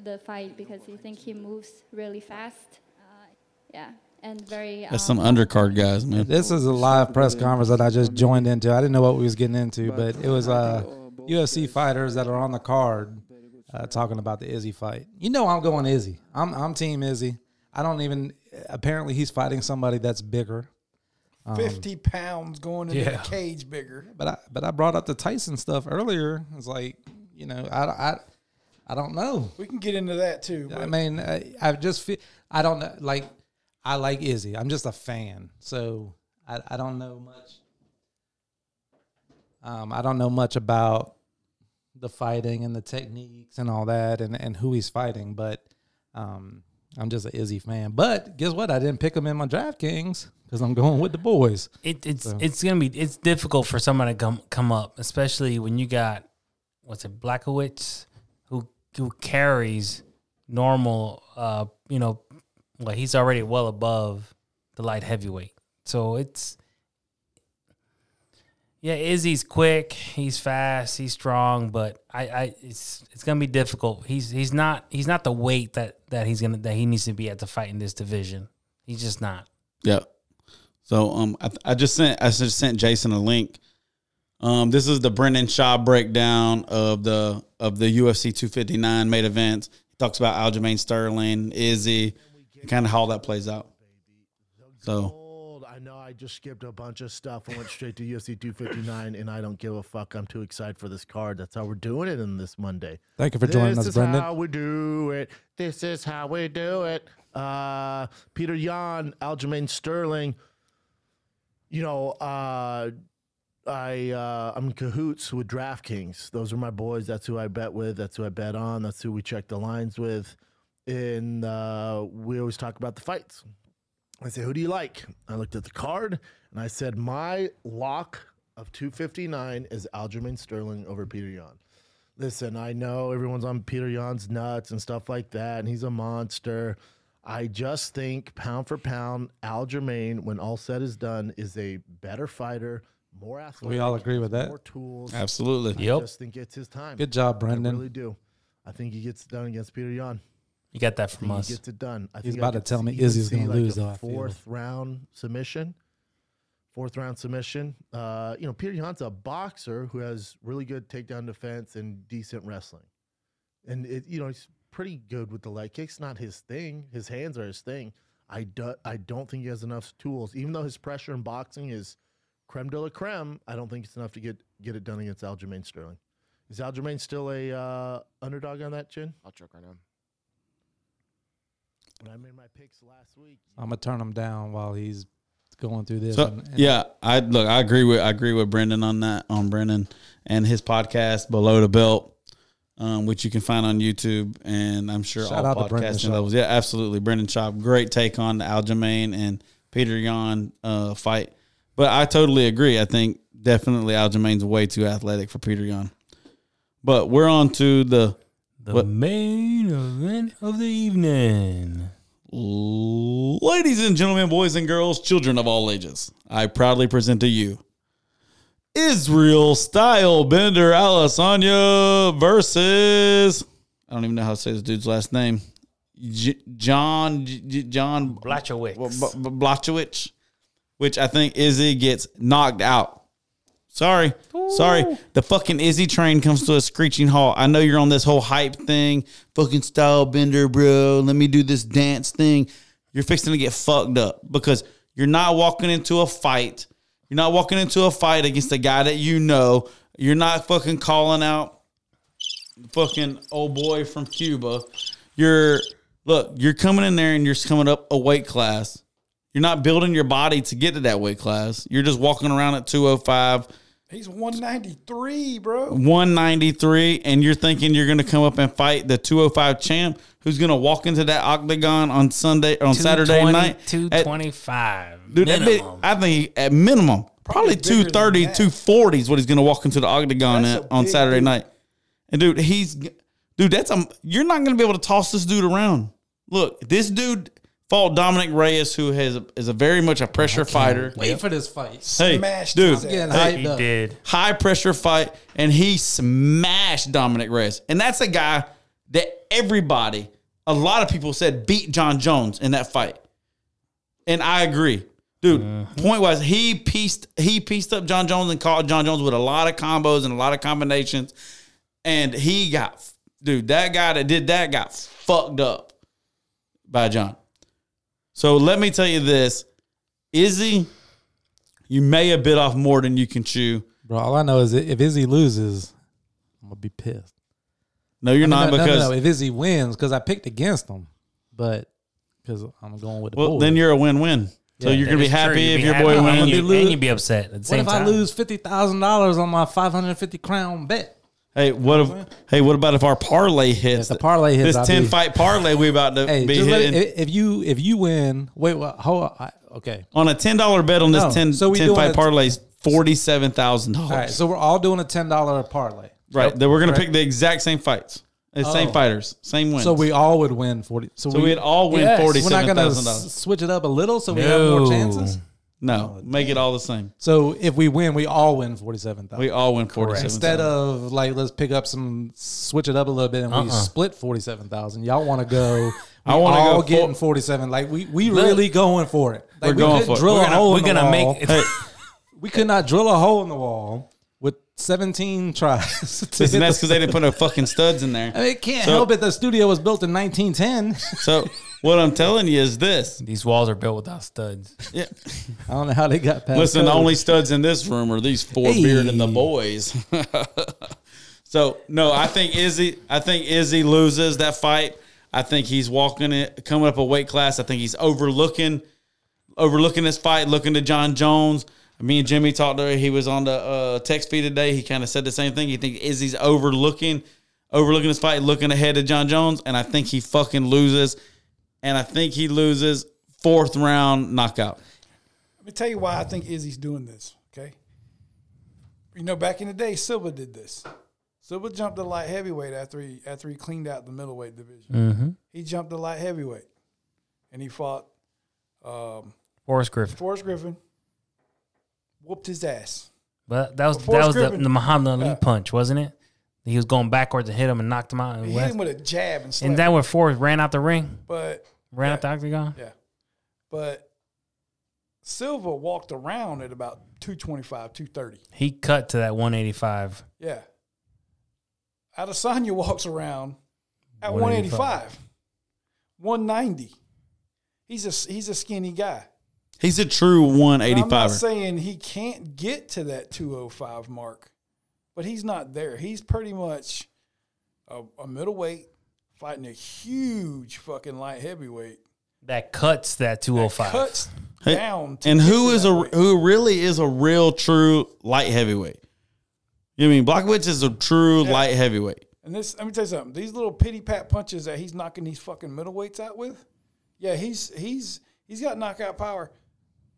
the fight because you think he moves really fast. Uh, yeah, and very. That's some um, undercard guys, man. This is a live press conference that I just joined into. I didn't know what we was getting into, but it was uh, UFC fighters that are on the card uh, talking about the Izzy fight. You know, I'm going Izzy. I'm I'm Team Izzy. I don't even. Apparently, he's fighting somebody that's bigger. Um, Fifty pounds going into Yeah. the cage bigger. But I but I brought up the Tyson stuff earlier. It's like you know I I I don't know. We can get into that too. I mean, I, I just feel I don't know. Like I like Izzy. I'm just a fan, so I I don't know much. Um, I don't know much about the fighting and the techniques and all that, and and who he's fighting, but um, I'm just an Izzy fan. But guess what? I didn't pick him in my DraftKings because I'm going with the boys. It, it's it's gonna be it's difficult for somebody to come come up, especially when you got what's it Blachowicz who who carries normal. Uh, you know, well he's already well above the light heavyweight, so it's yeah. Izzy's quick, he's fast, he's strong, but I, I it's it's gonna be difficult. He's he's not he's not the weight that that he's gonna that he needs to be at to fight in this division. He's just not. Yeah. So um, I, I just sent I just sent Jason a link. Um, this is the Brendan Schaub breakdown of the of the UFC 259 main events. He talks about Aljamain Sterling, Izzy, and kind of how that plays out. So I know I just skipped a bunch of stuff and went straight to UFC 259, and I don't give a fuck. I'm too excited for this card. That's how we're doing it in this Monday. Thank you for joining this us, Brendan. This is how we do it. This is how we do it. Uh, Peter Yan, Aljamain Sterling. You know, uh, I uh, I'm in cahoots with DraftKings. Those are my boys. That's who I bet with. That's who I bet on. That's who we check the lines with. And uh, we always talk about the fights. I say, who do you like? I looked at the card and I said, my lock of 259 is Aljamain Sterling over Peter Yan. Listen, I know everyone's on Peter Yan's nuts and stuff like that, and he's a monster. I just think pound for pound, Aljamain, when all said is done, is a better fighter, more athletic. We all agree with that. More tools. absolutely. I Yep. just think it's his time. Good job, I Brendan. really do. I think he gets it done against Peter Yan. You got that from us. he gets it done. I He's think about I to tell me even Izzy's see gonna like lose, a though, I feel. Fourth round submission. Fourth round submission. Uh, you know, Peter Yan's a boxer who has really good takedown defense and decent wrestling, and it, you know he's pretty good with the leg kicks. Not his thing. His hands are his thing. I do, I don't think he has enough tools. Even though his pressure in boxing is creme de la creme, I don't think it's enough to get get it done against Aljamain Sterling. Is Aljamain still a uh, underdog on that chin? I'll check right now. When I made my picks last week, I'm gonna turn him down while he's going through this. So and- and- yeah, I look. I agree with I agree with Brendan on that on Brendan and his podcast Below the Belt, um, which you can find on YouTube and I'm sure Shout all out podcasting Schaub. levels. Yeah, absolutely. Brendan Schaub, great take on the Aljamain and Peter Yan uh, fight. But I totally agree. I think definitely Aljamain's way too athletic for Peter Yan. But we're on to the The What? main event of the evening. Ladies and gentlemen, boys and girls, children of all ages, I proudly present to you Israel Style Bender Adesanya versus I don't even know how to say this dude's last name. J- John J- John Blachowicz. Blachowicz, which I think Izzy gets knocked out. Sorry, sorry. The fucking Izzy train comes to a screeching halt. I know you're on this whole hype thing, fucking style bender, bro. Let me do this dance thing. You're fixing to get fucked up because you're not walking into a fight. You're not walking into a fight against a guy that you know. You're not fucking calling out fucking old boy from Cuba. You're look, you're coming in there and you're coming up a weight class. You're not building your body to get to that weight class. You're just walking around at 205, He's 193, bro. 193, and you're thinking you're going to come up and fight the 205 champ who's going to walk into that octagon on Sunday on Saturday 220, night. at- 225. Dude, that bit. I think at minimum, probably, Probably 230, 240 is what he's going to walk into the octagon at, on Saturday dude. night. And dude, he's dude, that's a you're not going to be able to toss this dude around. Look, this dude fought Dominick Reyes, who has a, is a very much a pressure fighter. Wait for this fight. Hey, Smashed dude. Getting Hey, hyped he up. did. high pressure fight, and he smashed Dominick Reyes. And that's a guy that everybody, a lot of people said beat Jon Jones in that fight. And I agree. Dude, point wise, he pieced he pieced up Jon Jones and caught Jon Jones with a lot of combos and a lot of combinations. And he got dude, that guy that did that got fucked up by Jon. So let me tell you this. Izzy, you may have bit off more than you can chew. Bro, all I know is if Izzy loses, I'm gonna be pissed. No, you're I mean, not no, no, because no, If Izzy wins, because I picked against him, but because I'm going with the well, boys. then you're a win-win. So you're gonna be is true. happy if be your happy boy and wins. you- and you'd be upset at the What same if time. I lose fifty thousand dollars on my five hundred fifty crown bet? Hey, what if? Hey, what about if our parlay hits? If the parlay hits, this I'll ten be- fight parlay we about to Hey, be hitting it, if you if you win, wait, what? Hold on. I, okay. on a ten dollar bet on this No, 10, so we 10 fight parlay, forty seven thousand dollars. All right. So we're all doing a ten dollar parlay. Right. Then we're gonna Right. pick the exact same fights, the same Oh. fighters, same wins. So we all would win forty. So, so we'd all win Yes, forty We're not gonna dollars. switch it up a little so we have more chances. No, oh, make it all the same. So if we win, we all win forty seven thousand. We all win forty seven. Instead of like, let's pick up some, switch it up a little bit, and we Uh-uh. split forty seven thousand. Y'all want to go? I I wanna go all getting forty seven. Like we we really going for it. Like, We're we going couldn't for it. Drill we're a gonna, hole we're the gonna wall. make it. Hey, We could not drill a hole in the wall with seventeen tries. to listen, that's because they didn't put no fucking studs in there. I mean, it can't So- help it. The studio was built in nineteen ten. So what I'm telling you is this. These walls are built without studs. Yeah. I don't know how they got past. Listen, the only studs in this room are these four Hey. beard and the boys. so no, I think Izzy. I think Izzy loses that fight. I think he's walking it, coming up a weight class. I think he's overlooking, overlooking this fight, looking to Jon Jones. Me and Jimmy talked to. He was on the uh, text feed today. He kind of said the same thing. He think Izzy's overlooking, overlooking this fight, looking ahead to Jon Jones, and I think he fucking loses. And I think he loses fourth round knockout. Let me tell you why I think Izzy's doing this. Okay. You know, back in the day, Silva did this. Silva jumped to light heavyweight after he after he cleaned out the middleweight division. Mm-hmm. He jumped to light heavyweight, and he fought um, Forrest Griffin. Forrest Griffin. Whooped his ass. But that was Forrest that was the, Griffin- the Muhammad Ali Yeah. punch, wasn't it? He was going backwards and hit him and knocked him out. And, He hit him with a jab and slapped. and that where Forrest ran out the ring, but ran Yeah. out the octagon. yeah, but Silva walked around at about 225, 230. He cut to that 185. Yeah. Adesanya walks around at 185. 185, 190. He's a he's a skinny guy. He's a true 185. I'm not saying he can't get to that 205 mark, but he's not there. He's pretty much a, a middleweight fighting a huge fucking light heavyweight. That cuts that 205. Cuts Hey, down. to And get who to is that a weight. who really is a real true light heavyweight? You know what I mean Blachowicz is a true Yeah. light heavyweight. And this, let me tell you something. These little pity pat punches that he's knocking these fucking middleweights out with, yeah, he's he's he's got knockout power,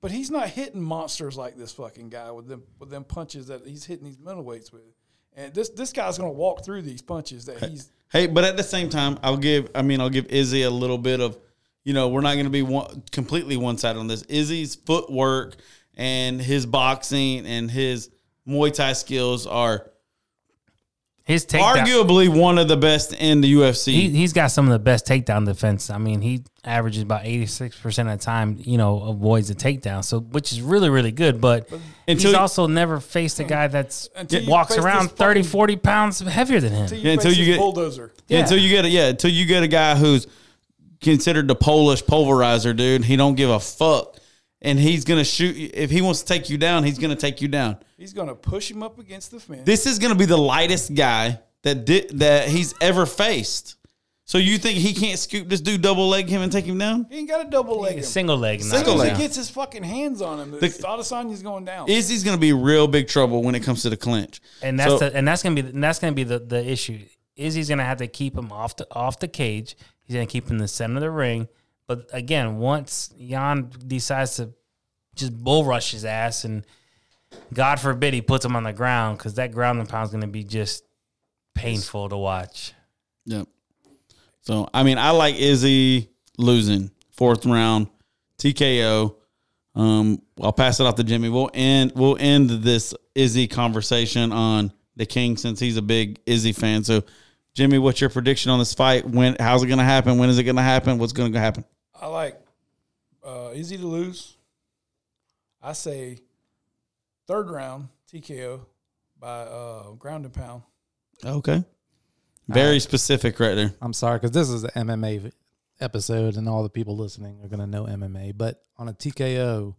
but he's not hitting monsters like this fucking guy with them with them punches that he's hitting these middleweights with. And this this guy's gonna walk through these punches that he's Hey, but at the same time, I'll give I mean I'll give Izzy a little bit of you know we're not going to be one, completely one sided on this. Izzy's footwork and his boxing and his Muay Thai skills are His takedown. arguably one of the best in the UFC. He, he's got some of the best takedown defense. I mean, he averages about 86% of the time, you know, avoids a takedown. So, which is really, really good. But Until he's you- also never faced a guy that's walks around this 30, fucking- 40 pounds heavier than him. until you, Yeah, until face you get- bulldozer. Yeah, until you get a yeah, until you get a guy who's considered the Polish pulverizer, dude. He don't give a fuck, and he's gonna shoot. you. If he wants to take you down, he's gonna take you down. He's gonna push him up against the fence. This is gonna be the lightest guy that did that he's ever faced. So you think he can't scoop this dude, double leg him, and take him down? he ain't got a double leg him. Single leg. Single leg. he gets his fucking hands on him, the, The- Adesanya's going down. Izzy's gonna be real big trouble when it comes to the clinch. and that's So- the, and that's gonna be and that's gonna be the, the issue. Izzy's gonna have to keep him off the off the cage. He's gonna keep him in the center of the ring. But again, once Jan decides to just bull rush his ass, and God forbid he puts him on the ground, because that ground and pound is gonna be just painful to watch. Yep. So I mean, I like Izzy losing fourth round TKO. Um, I'll pass it off to Jimmy. We'll end we'll end this Izzy conversation on the King since he's a big Izzy fan. So, Jimmy, what's your prediction on this fight? When how's it going to happen? When is it going to happen? What's going to happen? I like uh, Izzy to lose. I say third round TKO by uh, ground and pound. Okay. Very specific right there. I'm sorry because this is an MMA episode, and all the people listening are gonna know MMA. But on a TKO,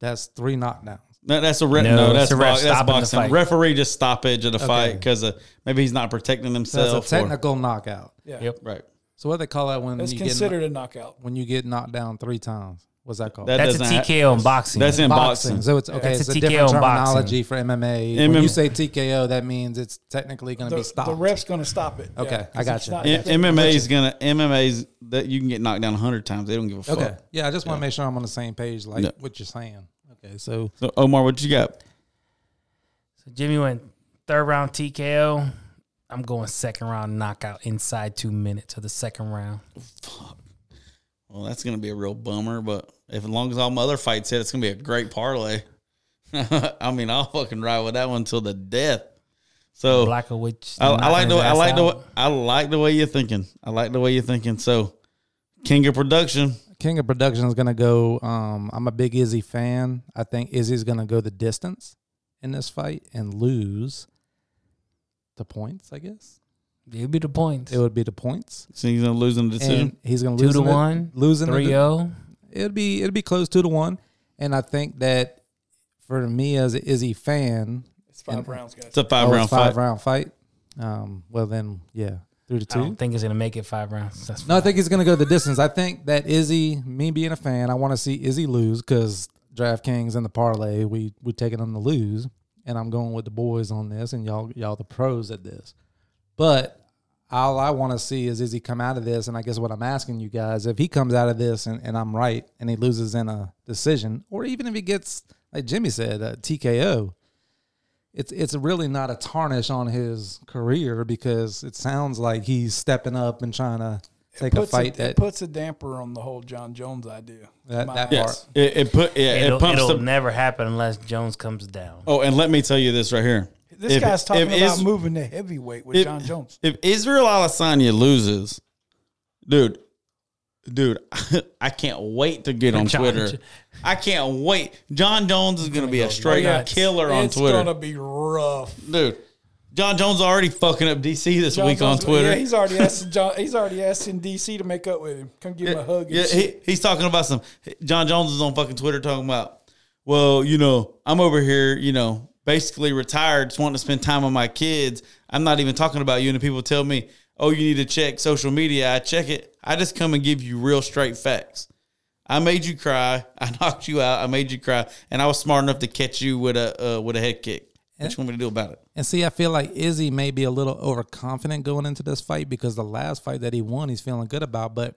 that's three knockdowns. No, that's a re- No, no, that's a ref bo- that's boxing. Referee just stoppage of the fight because uh, maybe he's not protecting So himself. that's a technical knockout. Yeah, Yep. right. So what they call that when that's you considered get a knockout. when you get knocked down three times? What's that called? That That's a doesn't ha- TKO in boxing. That's in boxing. So it's okay. That's it's a a, TKO different in boxing. terminology for MMA. when you say TKO, that means it's technically going to be stopped. the ref's going to stop it. Okay, Yeah, 'cause I got it's you. not- M- MMA is gonna MMA's that you can get knocked down hundred times. They don't give a fuck. Okay. Yeah, I just want to make sure I'm on the same page, like Yeah. what you're saying. Okay, so So Omar, what you got? So Jimmy went third round TKO. I'm going second round knockout inside two minutes of the second round. Fuck. Well, that's gonna be a real bummer. But if as long as all my other fights hit, it's gonna be a great parlay. I mean, I'll fucking ride with that one till the death. So Blachowicz. I, I like the knocking I like the out. I like the way you're thinking. I like the way you're thinking. So King of Production. King of Production is going to go. Um, I'm a big Izzy fan. I think Izzy's going to go the distance in this fight and lose the points. I guess It would be the points. it would be the points, So he's gonna lose in the decision. and he's going to Two lose to in the- one, losing the- Three zero. It'd be it'd be close two to one, and I think that for me as an Izzy fan, It's five And- rounds, guys. It's a five oh, it's round five fight. round fight. Um, well then, yeah, three to I two. don't think he's gonna make it five rounds. That's No, I think he's going to go the distance. I think that Izzy, me being a fan, I want to see Izzy lose because DraftKings and the parlay, we we taking them to lose, and I'm going with the boys on this, and y'all y'all the pros at this. But all I want to see is is he come out of this, and I guess what I'm asking you guys, if he comes out of this and, and I'm right, and he loses in a decision, or even if he gets like Jimmy said, a TKO. It's it's really not a tarnish on his career because it sounds like he's stepping up and trying to take a fight it that puts a damper on the whole Jon Jones idea. That- My- that Yes, it, it put yeah, it'll, it pumps it'll the. never happen unless Jones comes down. Oh, and let me tell you this right here. This If- guy's talking if about Is- moving to heavyweight with if- Jon Jones. If Israel Adesanya loses, dude, dude, I can't wait to get on Jon- Twitter. I can't wait. Jon Jones is going to be a straight nuts. killer on it's Twitter, It's gonna be rough. dude. Jon Jones already fucking up DC this Jon week on Twitter. Yeah, he's already asking Jon. He's already asking DC to make up with him. Come give him a hug. Yeah, he, he's talking about some. Jon Jones is on fucking Twitter talking about, well, you know, I'm over here, you know, basically retired, just wanting to spend time with my kids. I'm not even talking about you. And people tell me, oh, you need to check social media. I check it. I just come and give you real straight facts. I made you cry. I knocked you out. I made you cry, and I was smart enough to catch you with a uh, with a head kick. What you want me to do about it? And see, I feel like Izzy may be a little overconfident going into this fight because the last fight that he won, he's feeling good about. But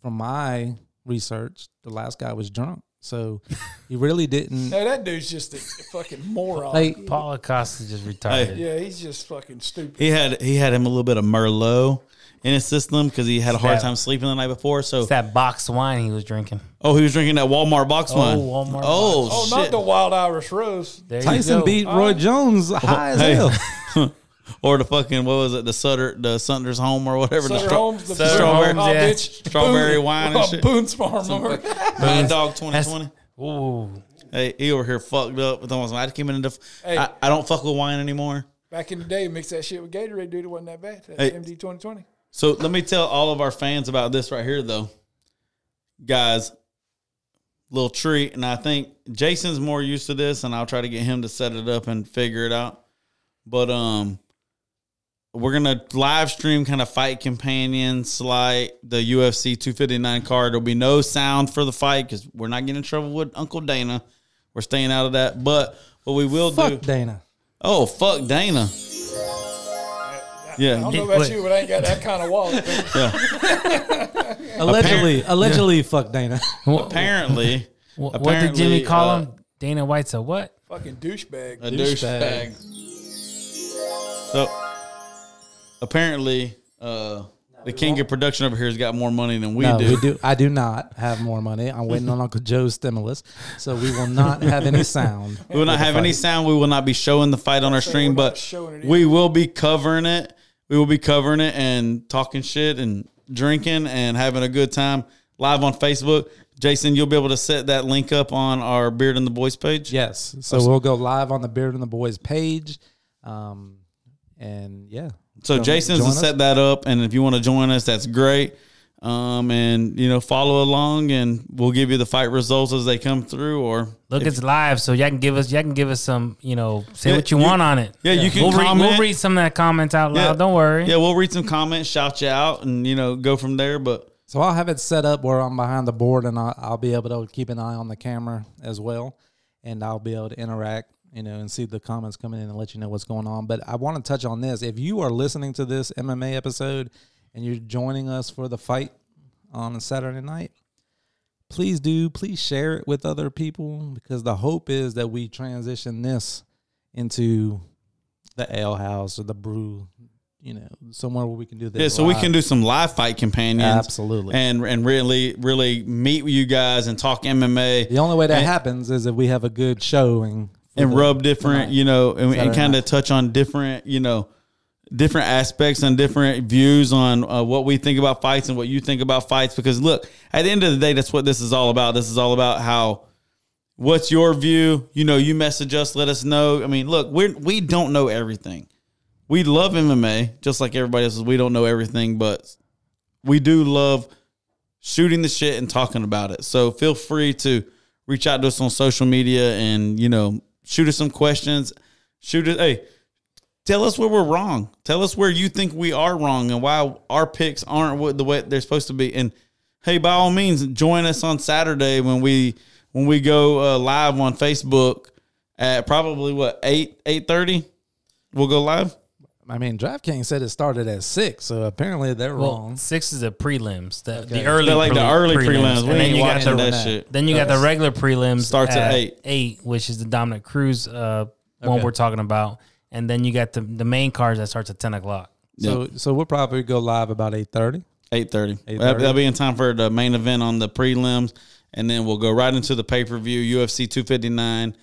from my research, the last guy was drunk, so he really didn't. No, that dude's just a fucking moron. Like, Paulo Costa just retired. yeah, he's just fucking stupid. He had he had him a little bit of Merlot in his system because he had a hard that- time sleeping the night before. So It's that box wine he was drinking. Oh, he was drinking that Walmart box Oh, wine. Walmart Oh, oh, shit. not the Wild Irish Rose. There you Tyson go. beat Roy Jones high as Hey. hell. or the fucking what was it? The Sutter, the Sutter's home or whatever. Sutter the stra- Holmes, the Sutter strawberry, Holmes, yeah. Strawberry Boone- wine and oh, shit. Boone's Farm. remember? Mad Dog twenty twenty. Ooh. Hey, he over here fucked up. With almost, I came into. Hey. I, I don't fuck with wine anymore. Back in the day, mix that shit with Gatorade, dude. It wasn't that bad. That Hey. MD 2020. So let me tell all of our fans about this right here, though, guys. Little treat, and I think Jason's more used to this, and I'll try to get him to set it up and figure it out. But um, we're gonna live stream kind of fight companion slide the UFC 259 card. There'll be no sound for the fight because we're not getting in trouble with Uncle Dana. We're staying out of that. But what we will Fuck do. Dana. Oh fuck Dana. I don't know about you, but I ain't got that kind of wallet. yeah. Allegedly, allegedly, fuck Dana. What, apparently. what did Apparently, Jimmy call uh, him? Dana White's a what? fucking douchebag. a Douchebag. douchebag. So apparently, uh, the king of production over here has got more money than we no, do. we do. I do not have more money. I'm waiting on Uncle Joe's stimulus, so we will not have any sound. We will not have any sound. We will not be showing the fight on our stream, but we will be covering it. We will be covering it and talking shit and drinking and having a good time live on Facebook. Jason, you'll be able to set that link up on our Beard and the Boyz page. Yes. So we'll go live on the Beard and the Boyz page, um, and yeah. So Jason's set that up, and if you want to join us, that's great. Um, and you know, follow along, and we'll give you the fight results as they come through. Or Look, it's live, so y'all can give us, y'all can give us some, you know, say Yeah, what you, you- want on it. yeah, you can We'll read, we'll read some of that comments out loud. Yeah. Don't worry. yeah, we'll read some comments, shout you out, and you know, go from there. But So I'll have it set up where I'm behind the board, and I'll, I'll be able to keep an eye on the camera as well, and I'll be able to interact, you know, and see the comments coming in and let you know what's going on. But I want to touch on this: if you are listening to this MMA episode and you're joining us for the fight on a Saturday night, please do please share it with other people because the hope is that we transition this into the ale house or the brew, you know, somewhere where we can do this. Yeah, so we can do some live fight companions. Absolutely. And and really, really meet with you guys and talk MMA. The only way that And- happens is if we have a good showing and the- rub different, you know, and, and kind of touch on different, you know, different aspects and different views on uh, what we think about fights and what you think about fights. Because look, at the end of the day, that's what this is all about. This is all about how. What's your view? You know, you message us, let us know. I mean, look, we we don't know everything. We love MMA just like everybody else. We don't know everything, but we do love shooting the shit and talking about it. So feel free to reach out to us on social media and you know shoot us some questions. Shoot us, Hey, tell us where we're wrong. Tell us where you think we are wrong and why our picks aren't what the way they're supposed to be. And hey, by all means, join us on Saturday when we when we go uh, live on Facebook at probably what eight eight thirty. We'll go live. I mean, DraftKings said it started at six, so apparently they're Well, wrong. six is the prelims. The, Okay. the early, They're like the early prelims. We And then ain't you got watching the that that. shit. then you got the regular prelims. Starts at eight. Eight, which is the Dominick Cruz uh, one Okay. we're talking about, and then you got the the main cards that starts at ten o'clock. So, so we'll probably go live about eight thirty. Eight thirty. 8:30. That'll be in time for the main event on the prelims, and then we'll go right into the pay per view UFC two fifty nine.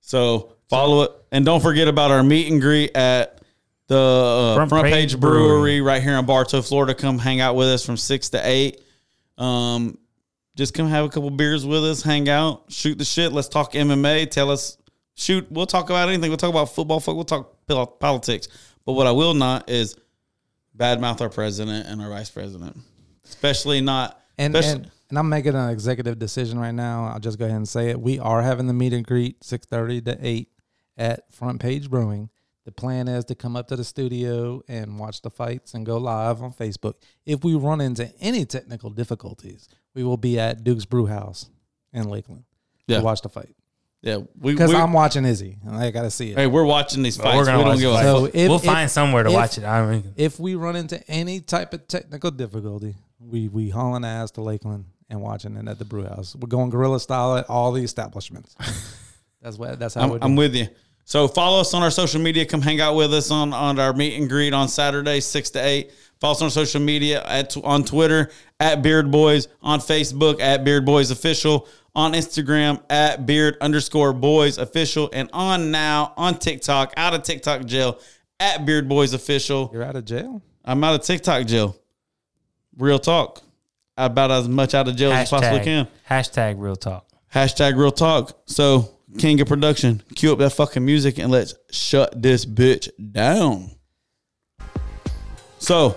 So follow it, and don't forget about our meet and greet at the uh, front, Front page, Page brewery. Brewery. right here in Bartow, Florida. Come hang out with us from six to eight. Um, just come have a couple beers with us, hang out, shoot the shit. Let's talk MMA. Tell us, shoot. We'll talk about anything. We'll talk about football. Fuck, we'll talk politics. But what I will not is badmouth our president and our vice president, especially not. And, especially, and and I'm making an executive decision right now. I'll just go ahead and say it. We are having the meet and greet six thirty to eight at Front Page Brewing. The plan is to come up to the studio and watch the fights and go live on Facebook. If we run into any technical difficulties, we will be at Duke's Brew House in Lakeland Yeah. to watch the fight. Yeah, Because I'm watching Izzy. and I got to see it. hey, we're watching these fights. we're gonna we don't give a So fuck. if, we'll if- find somewhere to if- watch it. I mean, if we run into any type of technical difficulty, we we hauling ass to Lakeland and watching it at the brew house. We're going guerrilla style at all the establishments. that's what that's how I'm, we're I'm with you. So follow us on our social media. Come hang out with us on, on our meet and greet on Saturday, six to eight. Follow us on social media at on Twitter at Beard Boys, on Facebook at Beard Boys Official, on Instagram at Beard underscore Boys Official, and on now on TikTok out of TikTok jail at Beard Boys Official. You're out of jail. I'm out of TikTok jail. Real talk. About as much out of jail as I possibly can. hashtag, hashtag real talk. Hashtag real talk. So, King of Production, cue up that fucking music and let's shut this bitch down. So,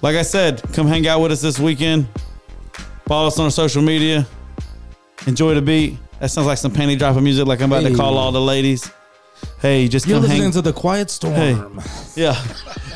like I said, come hang out with us this weekend. Follow us on our social media. Enjoy the beat. That sounds like some panty dropping music, like I'm about to call all the ladies. Hey, just You're come listening hang. to the Quiet Storm. yeah,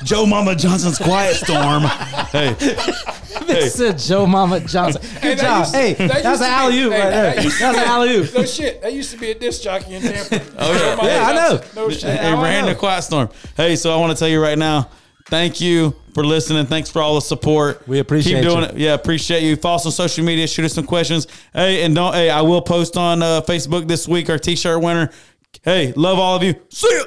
Joe Mama Johnson's Quiet Storm. hey, They said Joe Mama Johnson. Good that job. used- hey, that that's used an to be- alley oop hey, right that there. used That's to an be- alley oop. No shit. That used to be a disc jockey in Tampa. Oh, yeah. Yeah, I know. No shit. Hey, I ran know. the quiet storm. Hey, so I want to tell you right now, thank you for listening. Thanks for all the support. We appreciate Keep doing you. it. Yeah, appreciate you. Follow us on social media. Shoot us some questions. Hey, and don't. Hey, I will post on uh, Facebook this week our T-shirt winner. Hey, love all of you. See ya.